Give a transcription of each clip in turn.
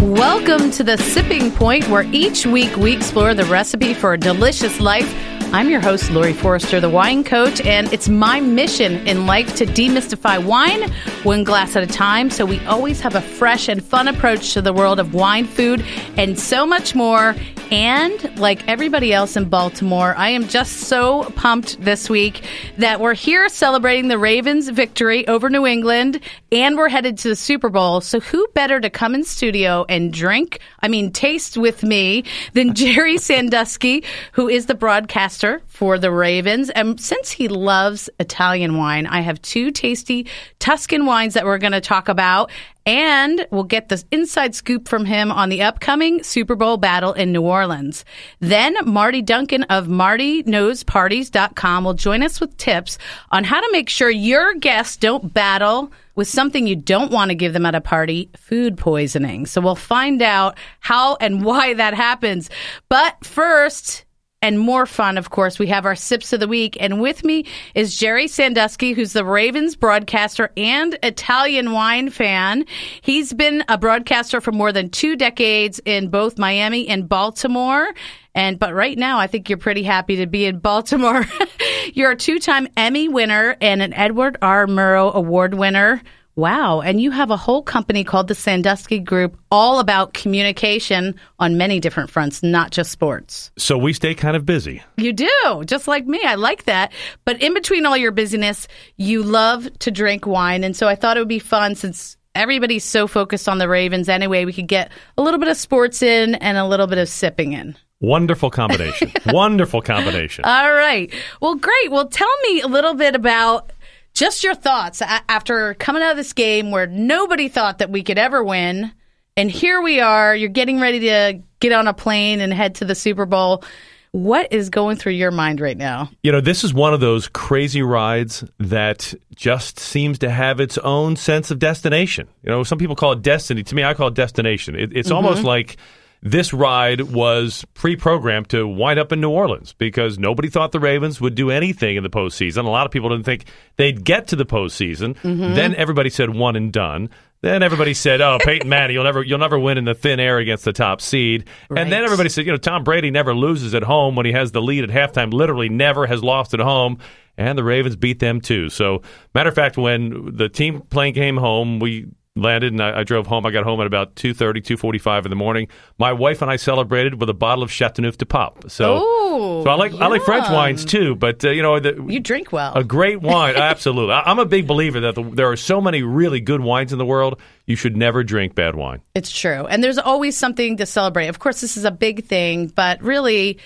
Welcome to the Sipping Point, where each week we explore the recipe for a delicious life. I'm your host, Laurie Forster, the wine coach, and it's my mission in life to demystify wine one glass at a time so we always have a fresh and fun approach to the world of wine, food, and so much more. And like everybody else in Baltimore, I am just so pumped this week that we're here celebrating the Ravens' victory over New England and we're headed to the Super Bowl. So, who better to come in studio and drink, I mean, taste with me than Gerry Sandusky, who is the broadcaster for the Ravens. And since he loves Italian wine, I have two tasty Tuscan wines that we're going to talk about. And we'll get the inside scoop from him on the upcoming Super Bowl battle in New Orleans. Then Marty Duncan of MartyKnowsParties.com will join us with tips on how to make sure your guests don't battle with something you don't want to give them at a party food poisoning. So we'll find out how and why that happens. But first, and more fun, of course, we have our sips of the week. And with me is Gerry Sandusky, who's the Ravens broadcaster and Italian wine fan. He's been a broadcaster for more than two decades in both Miami and Baltimore. And but right now, I think you're pretty happy to be in Baltimore. you're a two-time Emmy winner and an Edward R. Murrow Award winner. Wow. And you have a whole company called the Sandusky Group, all about communication on many different fronts, not just sports. So we stay kind of busy. You do, just like me. I like that. But in between all your busyness, you love to drink wine. And so I thought it would be fun since everybody's so focused on the Ravens anyway, we could get a little bit of sports in and a little bit of sipping in. Wonderful combination. Wonderful combination. All right. Well, great. Well, tell me a little bit about just your thoughts after coming out of this game where nobody thought that we could ever win. And here we are. You're getting ready to get on a plane and head to the Super Bowl. What is going through your mind right now? You know, this is one of those crazy rides that just seems to have its own sense of destination. You know, some people call it destiny. To me, I call it destination. It, it's mm-hmm. almost like this ride was pre-programmed to wind up in New Orleans because nobody thought the Ravens would do anything in the postseason. A lot of people didn't think they'd get to the postseason. Mm-hmm. Then everybody said one and done. Then everybody said, "Oh, Peyton Manning, you'll never, you'll never win in the thin air against the top seed." Right. And then everybody said, "You know, Tom Brady never loses at home when he has the lead at halftime. Literally, never has lost at home." And the Ravens beat them too. So, matter of fact, when the team plane came home, we landed and I, I, drove home. I got home at about 2.30, 2.45 in the morning. My wife and I celebrated with a bottle of Chateauneuf du Pape. So, Ooh, so I like yum. I like French wines too, but uh, you know the, you drink well. A great wine, absolutely. I, am a big believer that the, there are so many really good wines in the world. You should never drink bad wine. It's true, and there's always something to celebrate. Of course, this is a big thing, but really,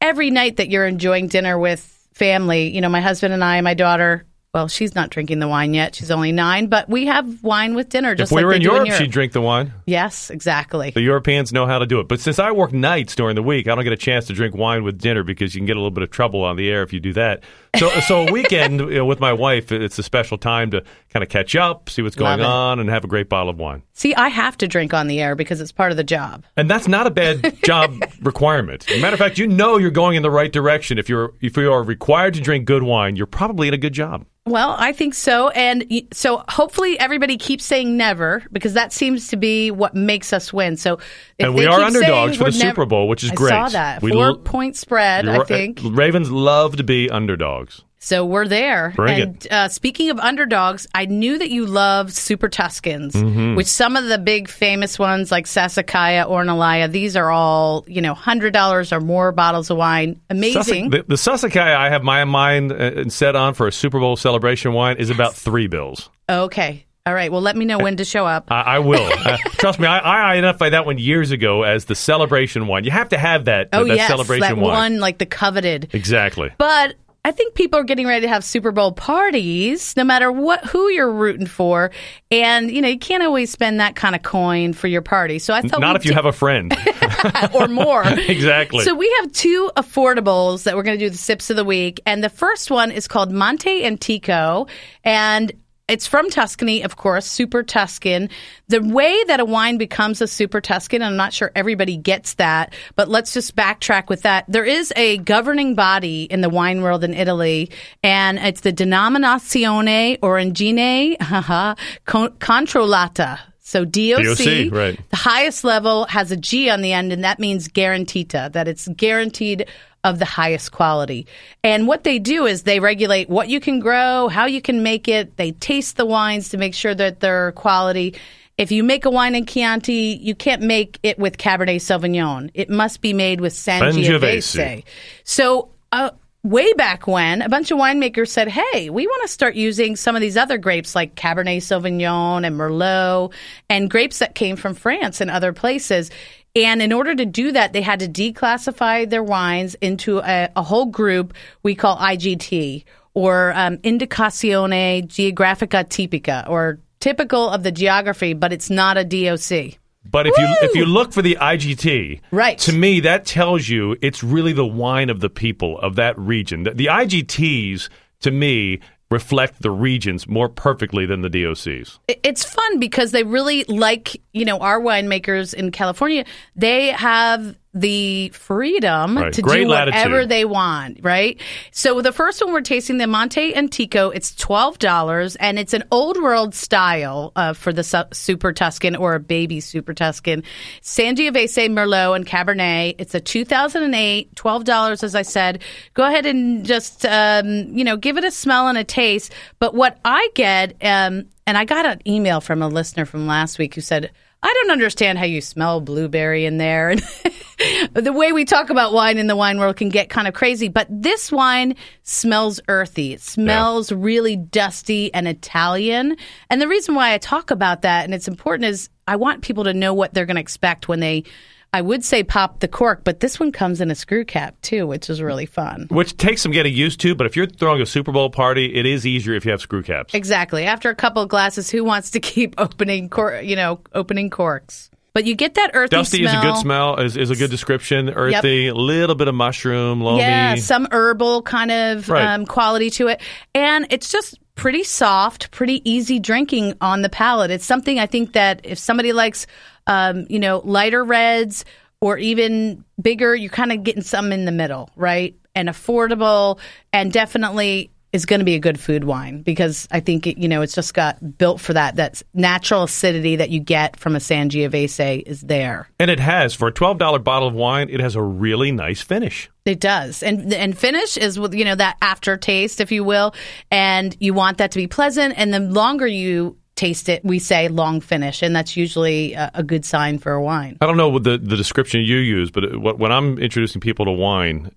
every night that you're enjoying dinner with family, you know, my husband and I, my daughter, well, she's not drinking the wine yet. She's only nine, but we have wine with dinner. Just if we like were in Europe, in Europe, she'd drink the wine. Yes, exactly. The Europeans know how to do it. But since I work nights during the week, I don't get a chance to drink wine with dinner because you can get a little bit of trouble on the air if you do that. So, so a weekend you know, with my wife, it's a special time to kind of catch up, see what's going on, and have a great bottle of wine. See, I have to drink on the air because it's part of the job, and that's not a bad job requirement. As a matter of fact, you know you're going in the right direction if you're if you are required to drink good wine. You're probably in a good job. Well, I think so. And so hopefully everybody keeps saying never because that seems to be what makes us win. So And we are underdogs for the never, Super Bowl, which is I great. I saw that. We Four l- point spread, I think. Ravens love to be underdogs. So we're there. Bring and uh, speaking of underdogs, I knew that you loved Super Tuscans, mm-hmm. which some of the big famous ones like Sassicaia, Ornellaia, these are all, you know, $100 or more bottles of wine. Amazing. the, the Sassicaia I have my mind uh, set on for a Super Bowl celebration wine is about three bills. Okay. All right. Well, let me know when to show up. I, I will. uh, trust me, I, I, identified that one years ago as the celebration wine. You have to have that. Oh, that yes, celebration that wine. one, like the coveted. Exactly. But I think people are getting ready to have Super Bowl parties, no matter what who you're rooting for, and you know you can't always spend that kind of coin for your party. So I thought not if you have a friend or more. exactly. So we have two affordables that we're going to do the sips of the week, and the first one is called Monte Antico, and it's from Tuscany, of course, Super Tuscan. The way that a wine becomes a Super Tuscan, I'm not sure everybody gets that, but let's just backtrack with that. There is a governing body in the wine world in Italy, and it's the Denominazione Origine Controllata. So DOC, DOC, right. the highest level has a G on the end, and that means garantita, that it's guaranteed of the highest quality. And what they do is they regulate what you can grow, how you can make it. They taste the wines to make sure that they're quality. If you make a wine in Chianti, you can't make it with Cabernet Sauvignon. It must be made with Sangiovese. Sangiovese. So, uh, way back when, a bunch of winemakers said, "Hey, we want to start using some of these other grapes like Cabernet Sauvignon and Merlot and grapes that came from France and other places." And in order to do that, they had to declassify their wines into a, a whole group we call IGT or um, Indicazione Geografica Tipica or typical of the geography, but it's not a DOC. But if you if you look for the IGT, Right. to me that tells you it's really the wine of the people of that region. The, the IGTs to me reflect the regions more perfectly than the DOCs. It's fun because they really like, you know, our winemakers in California, they have the freedom Right. to Great do whatever latitude. they want, right? So the first one we're tasting, the Monte Antico, it's $12 and it's an old world style uh, for the su- Super Tuscan or a baby Super Tuscan. Sangiovese, Merlot, and Cabernet. It's a 2008, $12, as I said. Go ahead and just, um, you know, give it a smell and a taste. But what I get, um, and I got an email from a listener from last week who said, I don't understand how you smell blueberry in there. And the way we talk about wine in the wine world can get kind of crazy, but this wine smells earthy. It smells really dusty and Italian. And the reason why I talk about that and it's important is I want people to know what they're going to expect when they I would say pop the cork, but this one comes in a screw cap too, which is really fun. Which takes some getting used to, but if you're throwing a Super Bowl party, it is easier if you have screw caps. Exactly. After a couple of glasses, who wants to keep opening cor- you know, opening corks? But you get that earthy Dusty smell. is a good smell, is, is a good description. Earthy, a little bit of mushroom, loamy. Yeah, some herbal kind of Right. um, quality to it. And it's just pretty soft, pretty easy drinking on the palate. It's something I think that if somebody likes, um, you know, lighter reds or even bigger, you're kind of getting some in the middle, right? And affordable and definitely is going to be a good food wine because I think it, you know it's just got built for that. That natural acidity that you get from a Sangiovese is there. And it has, for a $12 bottle of wine, it has a really nice finish. It does, and and finish is with you know that aftertaste, if you will, and you want that to be pleasant. And the longer you taste it, we say long finish, and that's usually a, a good sign for a wine. I don't know what the, the description you use, but it- what- when I'm introducing people to wine,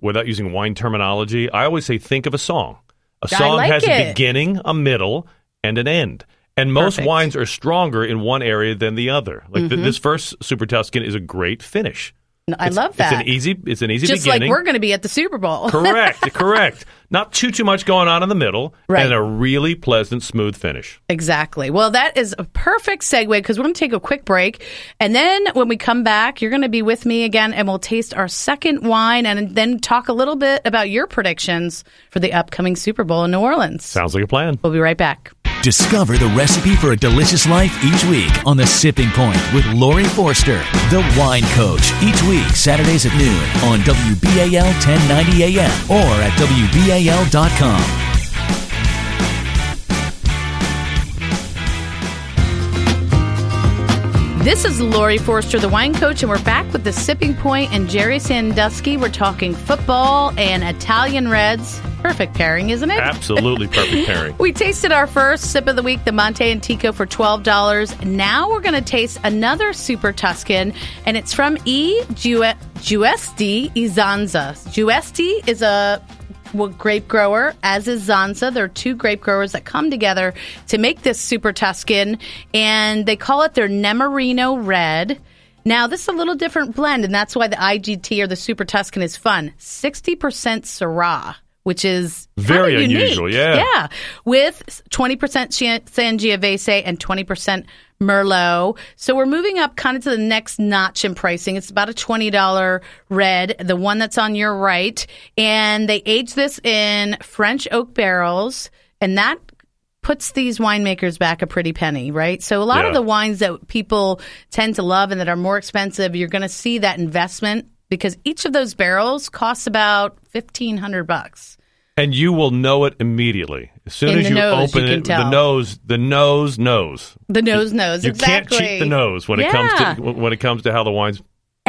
without using wine terminology, I always say think of a song. A song like has a beginning, a middle, and an end. And most Perfect. wines are stronger in one area than the other. Like Mm-hmm. th- this first Super Tuscan is a great finish. I It's- love that. It's an easy. It's an easy Just beginning. like we're going to be at the Super Bowl. correct, correct. Not too too much going on in the middle, Right. and a really pleasant, smooth finish. Exactly. Well, that is a perfect segue because we're going to take a quick break. And then when we come back, you're going to be with me again and we'll taste our second wine and then talk a little bit about your predictions for the upcoming Super Bowl in New Orleans. Sounds like a plan. We'll be right back. Discover the recipe for a delicious life each week on The Sipping Point with Laurie Forster, the wine coach, each week, Saturdays at noon on WBAL 1090 AM or at WBAL.com. This is Laurie Forster, the wine coach, and we're back with the Sipping Point and Gerry Sandusky. We're talking football and Italian Reds. Perfect pairing, isn't it? Absolutely perfect pairing. We tasted our first sip of the week, the Monte Antico, for $12. Now we're going to taste another Super Tuscan, and it's from E. Giu- Giusti Izanza. Giusti is a grape grower, as is Zanza. There are two grape growers that come together to make this Super Tuscan, and they call it their Nemorino Red. Now, this is a little different blend, and that's why the IGT or the Super Tuscan is fun. 60% Syrah, which is Very unique. unusual, yeah. Yeah, with 20% San- Sangiovese and 20% Merlot. So we're moving up kind of to the next notch in pricing. It's about a $20 red, the one that's on your right. And they age this in French oak barrels, and that puts these winemakers back a pretty penny, right? So a lot of the wines that people tend to love and that are more expensive, you're going to see that investment because each of those barrels costs about 1500 bucks. and you will know it immediately as soon In as you nose, open you it. tell. The nose, the nose knows. The nose knows You exactly. can't cheat the nose when it comes to when it comes to how the wines.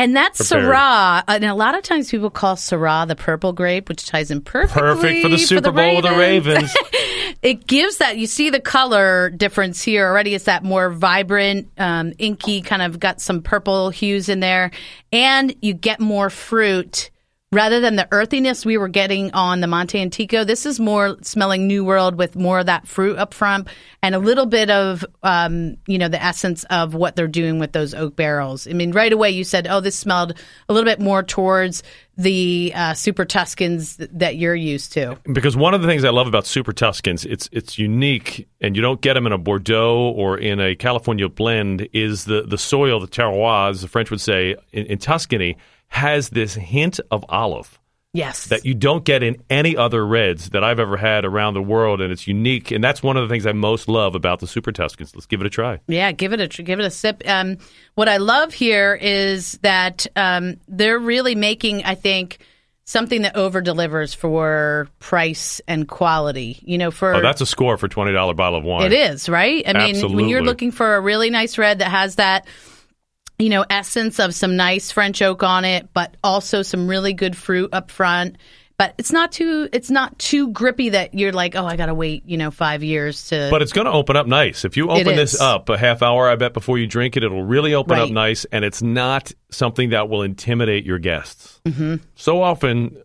And that's prepared. Syrah. And a lot of times people call Syrah the purple grape, which ties in perfectly Perfect for the Super Bowl with the Ravens. it gives that you see the color difference here already it's that more vibrant um, inky kind of got some purple hues in there and you get more fruit rather than the earthiness we were getting on the monte antico this is more smelling new world with more of that fruit up front and a little bit of um, you know the essence of what they're doing with those oak barrels i mean right away you said oh this smelled a little bit more towards the uh, super tuscans that you're used to because one of the things I love about Super Tuscans, it's it's unique, and you don't get them in a Bordeaux or in a California blend. Is the the soil, the terroir, as the French would say, in, in Tuscany, has this hint of olive yes that you don't get in any other reds that I've ever had around the world, and it's unique. And that's one of the things I most love about the Super Tuscans. Let's give it a try. Yeah, give it a give it a sip. Um, what I love here is that um, they're really making, I think, something that over delivers for price and quality. You know, for Oh, that's a score for twenty dollar bottle of wine. it is right. I mean, when you're looking for a really nice red that has that. You know, essence of some nice French oak on it, but also some really good fruit up front. But it's not too it's not too grippy that you're like, oh, I gotta wait, you know, five years to. But it's going to open up nice. If you open this up a half hour, I bet before you drink it, it'll really open up nice, and it's not something that will intimidate your guests. Mm-hmm. So often,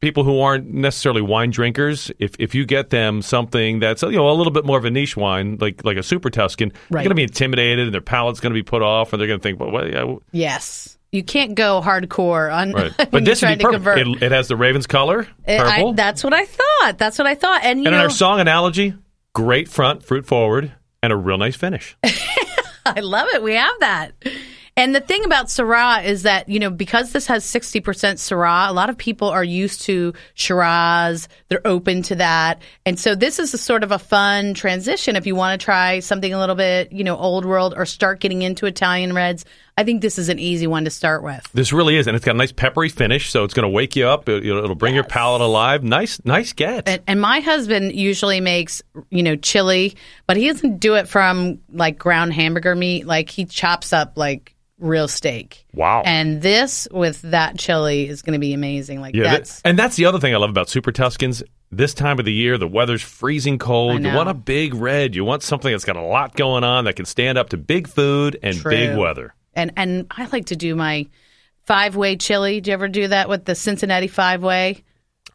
people who aren't necessarily wine drinkers, if if you get them something that's you know a little bit more of a niche wine, like like a super Tuscan, they're going to be intimidated, and their palate's going to be put off, and they're going to think, well, well, yeah, yes, you can't go hardcore on right. when But this would be perfect. convert. It, it has the Ravens color, It- I- purple, that's what I thought. That's what I thought. And you and in our song analogy, great front, fruit forward, and a real nice finish. I love it. We have that. And the thing about Syrah is that, you know, because this has 60% Syrah, a lot of people are used to Shiraz. They're open to that. And so this is a sort of a fun transition if you want to try something a little bit, you know, old world or start getting into Italian reds. I think this is an easy one to start with. This really is, and it's got a nice peppery finish, so it's going to wake you up. It, will bring your palate alive. Nice, nice get. And, and my husband usually makes, you know, chili, but he doesn't do it from like ground hamburger meat. Like he chops up like real steak. Wow. And this with that chili is going to be amazing. Like yeah, that- that's and that's the other thing I love about Super Tuscans. This time of the year, the weather's freezing cold. You want a big red. You want something that's got a lot going on that can stand up to big food and True. big weather. and and I like to do my five way chili. Do you ever do that with the Cincinnati five way?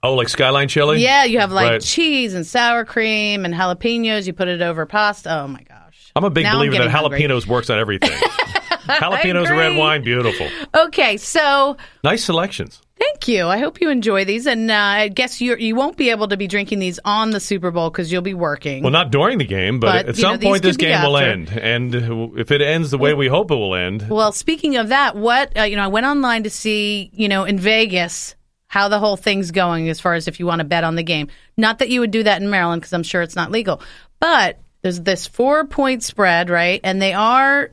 Oh, like Skyline chili? Yeah, you have like Right. cheese and sour cream and jalapenos. You put it over pasta. Oh my gosh! I'm a big Now believer that getting hungry. jalapenos works on everything. jalapenos red wine, beautiful. Okay, so Nice selections. Thank you. I hope you enjoy these, and uh, I guess you you won't be able to be drinking these on the Super Bowl because you'll be working. Well, not during the game, but, But, at you know, some point this game will end. And if it ends the way we hope it will end, Well, speaking of that, what uh, you know, I went online to see, you know, in Vegas how the whole thing's going as far as if you want to bet on the game. Not that you would do that in Maryland because I'm sure it's not legal, but there's this four point spread, right? And they are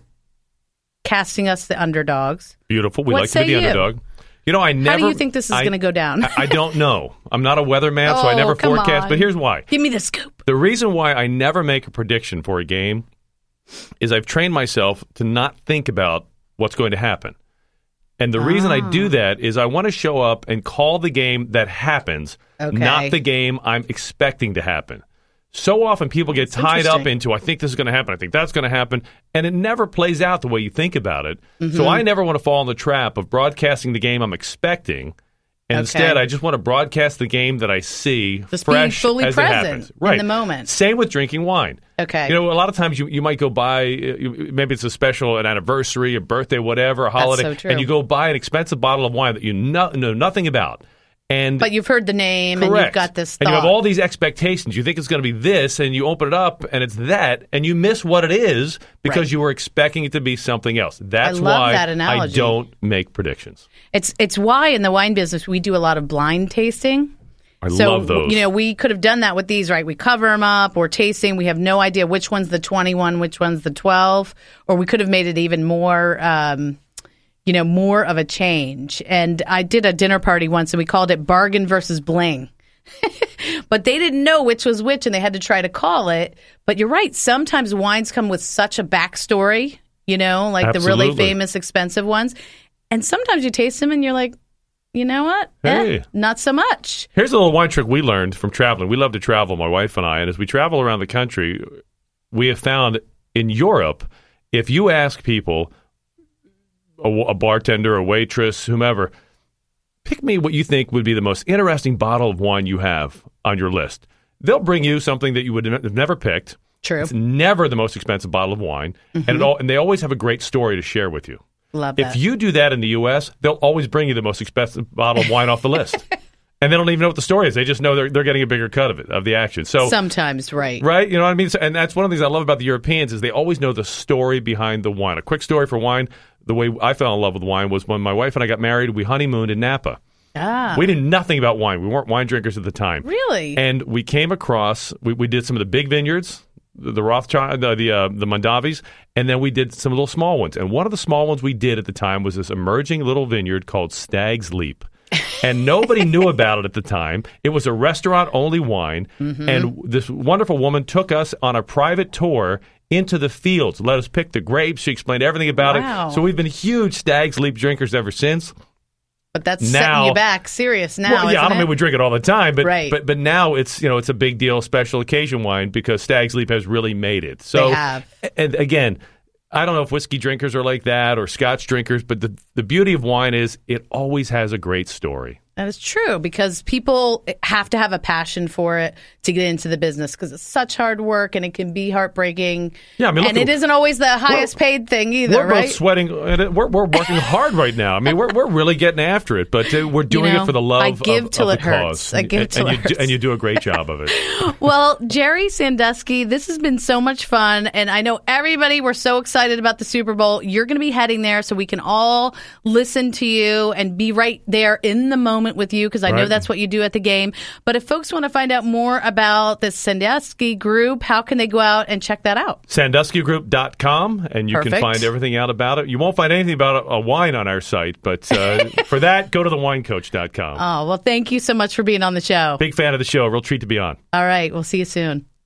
casting us the underdogs. beautiful. We What like to be the you? underdog. You know, I never. How do you think this is going to go down? I, I don't know. I'm not a weatherman, so I Oh, never forecast. on. But here's why. Give me the scoop. The reason why I never make a prediction for a game is I've trained myself to not think about what's going to happen. And the reason I Ah. do that is I want to show up and call the game that happens, Okay. not the game I'm expecting to happen. So often people get tied up into I think this is going to happen, I think that's going to happen, and it never plays out the way you think about it. Mm-hmm. So I never want to fall in the trap of broadcasting the game I'm expecting. And Okay. instead, I just want to broadcast the game that I see Just being fresh fully as present it happens. in the moment. Same with drinking wine. Okay. You know, a lot of times you, you might go buy, you- maybe it's a special, an anniversary, a birthday, whatever, a holiday, so and you go buy an expensive bottle of wine that you know nothing about. And But you've heard the name and you've got this And you have all these expectations. You think it's going to be this, and you open it up, and it's that, and you miss what it is because Right. you were expecting it to be something else. That's why that I don't make predictions. It's it's why in the wine business we do a lot of blind tasting. I so love those. you know we could have done that with these, right? We cover them up. We're tasting. We have no idea which one's the twenty-one, which one's the twelve, or we could have made it even more. Um, you know, more of a change. And I did a dinner party once, and we called it bargain versus bling. but they didn't know which was which and they had to try to call it. But you're right. Sometimes wines come with such a backstory, you know, like the really famous, expensive ones. And sometimes you taste them and you're like, you know what? Eh, Hey. not so much. Here's a little wine trick we learned from traveling. We love to travel, my wife and I, and as we travel around the country, we have found in Europe, if you ask people, a, a bartender, a waitress, whomever, pick me what you think would be the most interesting bottle of wine you have on your list. They'll bring you something that you would have never picked. True. It's never the most expensive bottle of wine, and it mm-hmm. all, and they always have a great story to share with you. Love that. If you do that in the U.S., they'll always bring you the most expensive bottle of wine off the list, and they don't even know what the story is. They just know they're they're getting a bigger cut of it of the action. So. Sometimes, right. Right, you know what I mean, So- and that's one of the things I love about the Europeans is they always know the story behind the wine. A quick story for wine: the way I fell in love with wine was when my wife and I got married. We honeymooned in Napa. Ah, We knew nothing about wine. We weren't wine drinkers at the time. really? And we came across, we, we did some of the big vineyards, the, the Rothschild, the the, uh, the Mondavis, and then we did some little small ones. And one of the small ones we did at the time was this emerging little vineyard called Stag's Leap. and nobody knew about it at the time. It was a restaurant only wine. Mm-hmm. And this wonderful woman took us on a private tour into the fields, let us pick the grapes. She explained everything about Wow. it. So we've been huge Stag's Leap drinkers ever since. but that's now- setting you back serious now. Well, yeah, I isn't don't mean we drink it all the time, but Right. but but now it's you know it's a big deal, special occasion wine because Stag's Leap has really made it. So They have. and again, I don't know if whiskey drinkers are like that or Scotch drinkers, but the the beauty of wine is it always has a great story. That is true because people have to have a passion for it to get into the business because it's such hard work and it can be heartbreaking. Yeah, I mean, look and it isn't always the highest paid thing either, we're right? both sweating. and it- We're, we're working hard right now. I mean, we're, we're really getting after it, but uh, we're doing know, it for the love I give of, till of it the hurts. cause. I give and, till and it you do, and you do a great job of it. Well, Gerry Sandusky, this has been so much fun. And I know everybody, we're so excited about the Super Bowl. You're going to be heading there so we can all listen to you and be right there in the moment with you because I know that's what you do at the game. But if folks want to find out more about the Sandusky group, how can they go out and check that out? sanduskygroup.com and you can find everything out about it. You won't find anything about a, a wine on our site, but uh, for that, go to thewinecoach.com. Oh, well, thank you so much for being on the show. Big fan of the show. Real treat to be on. All right. We'll see you soon.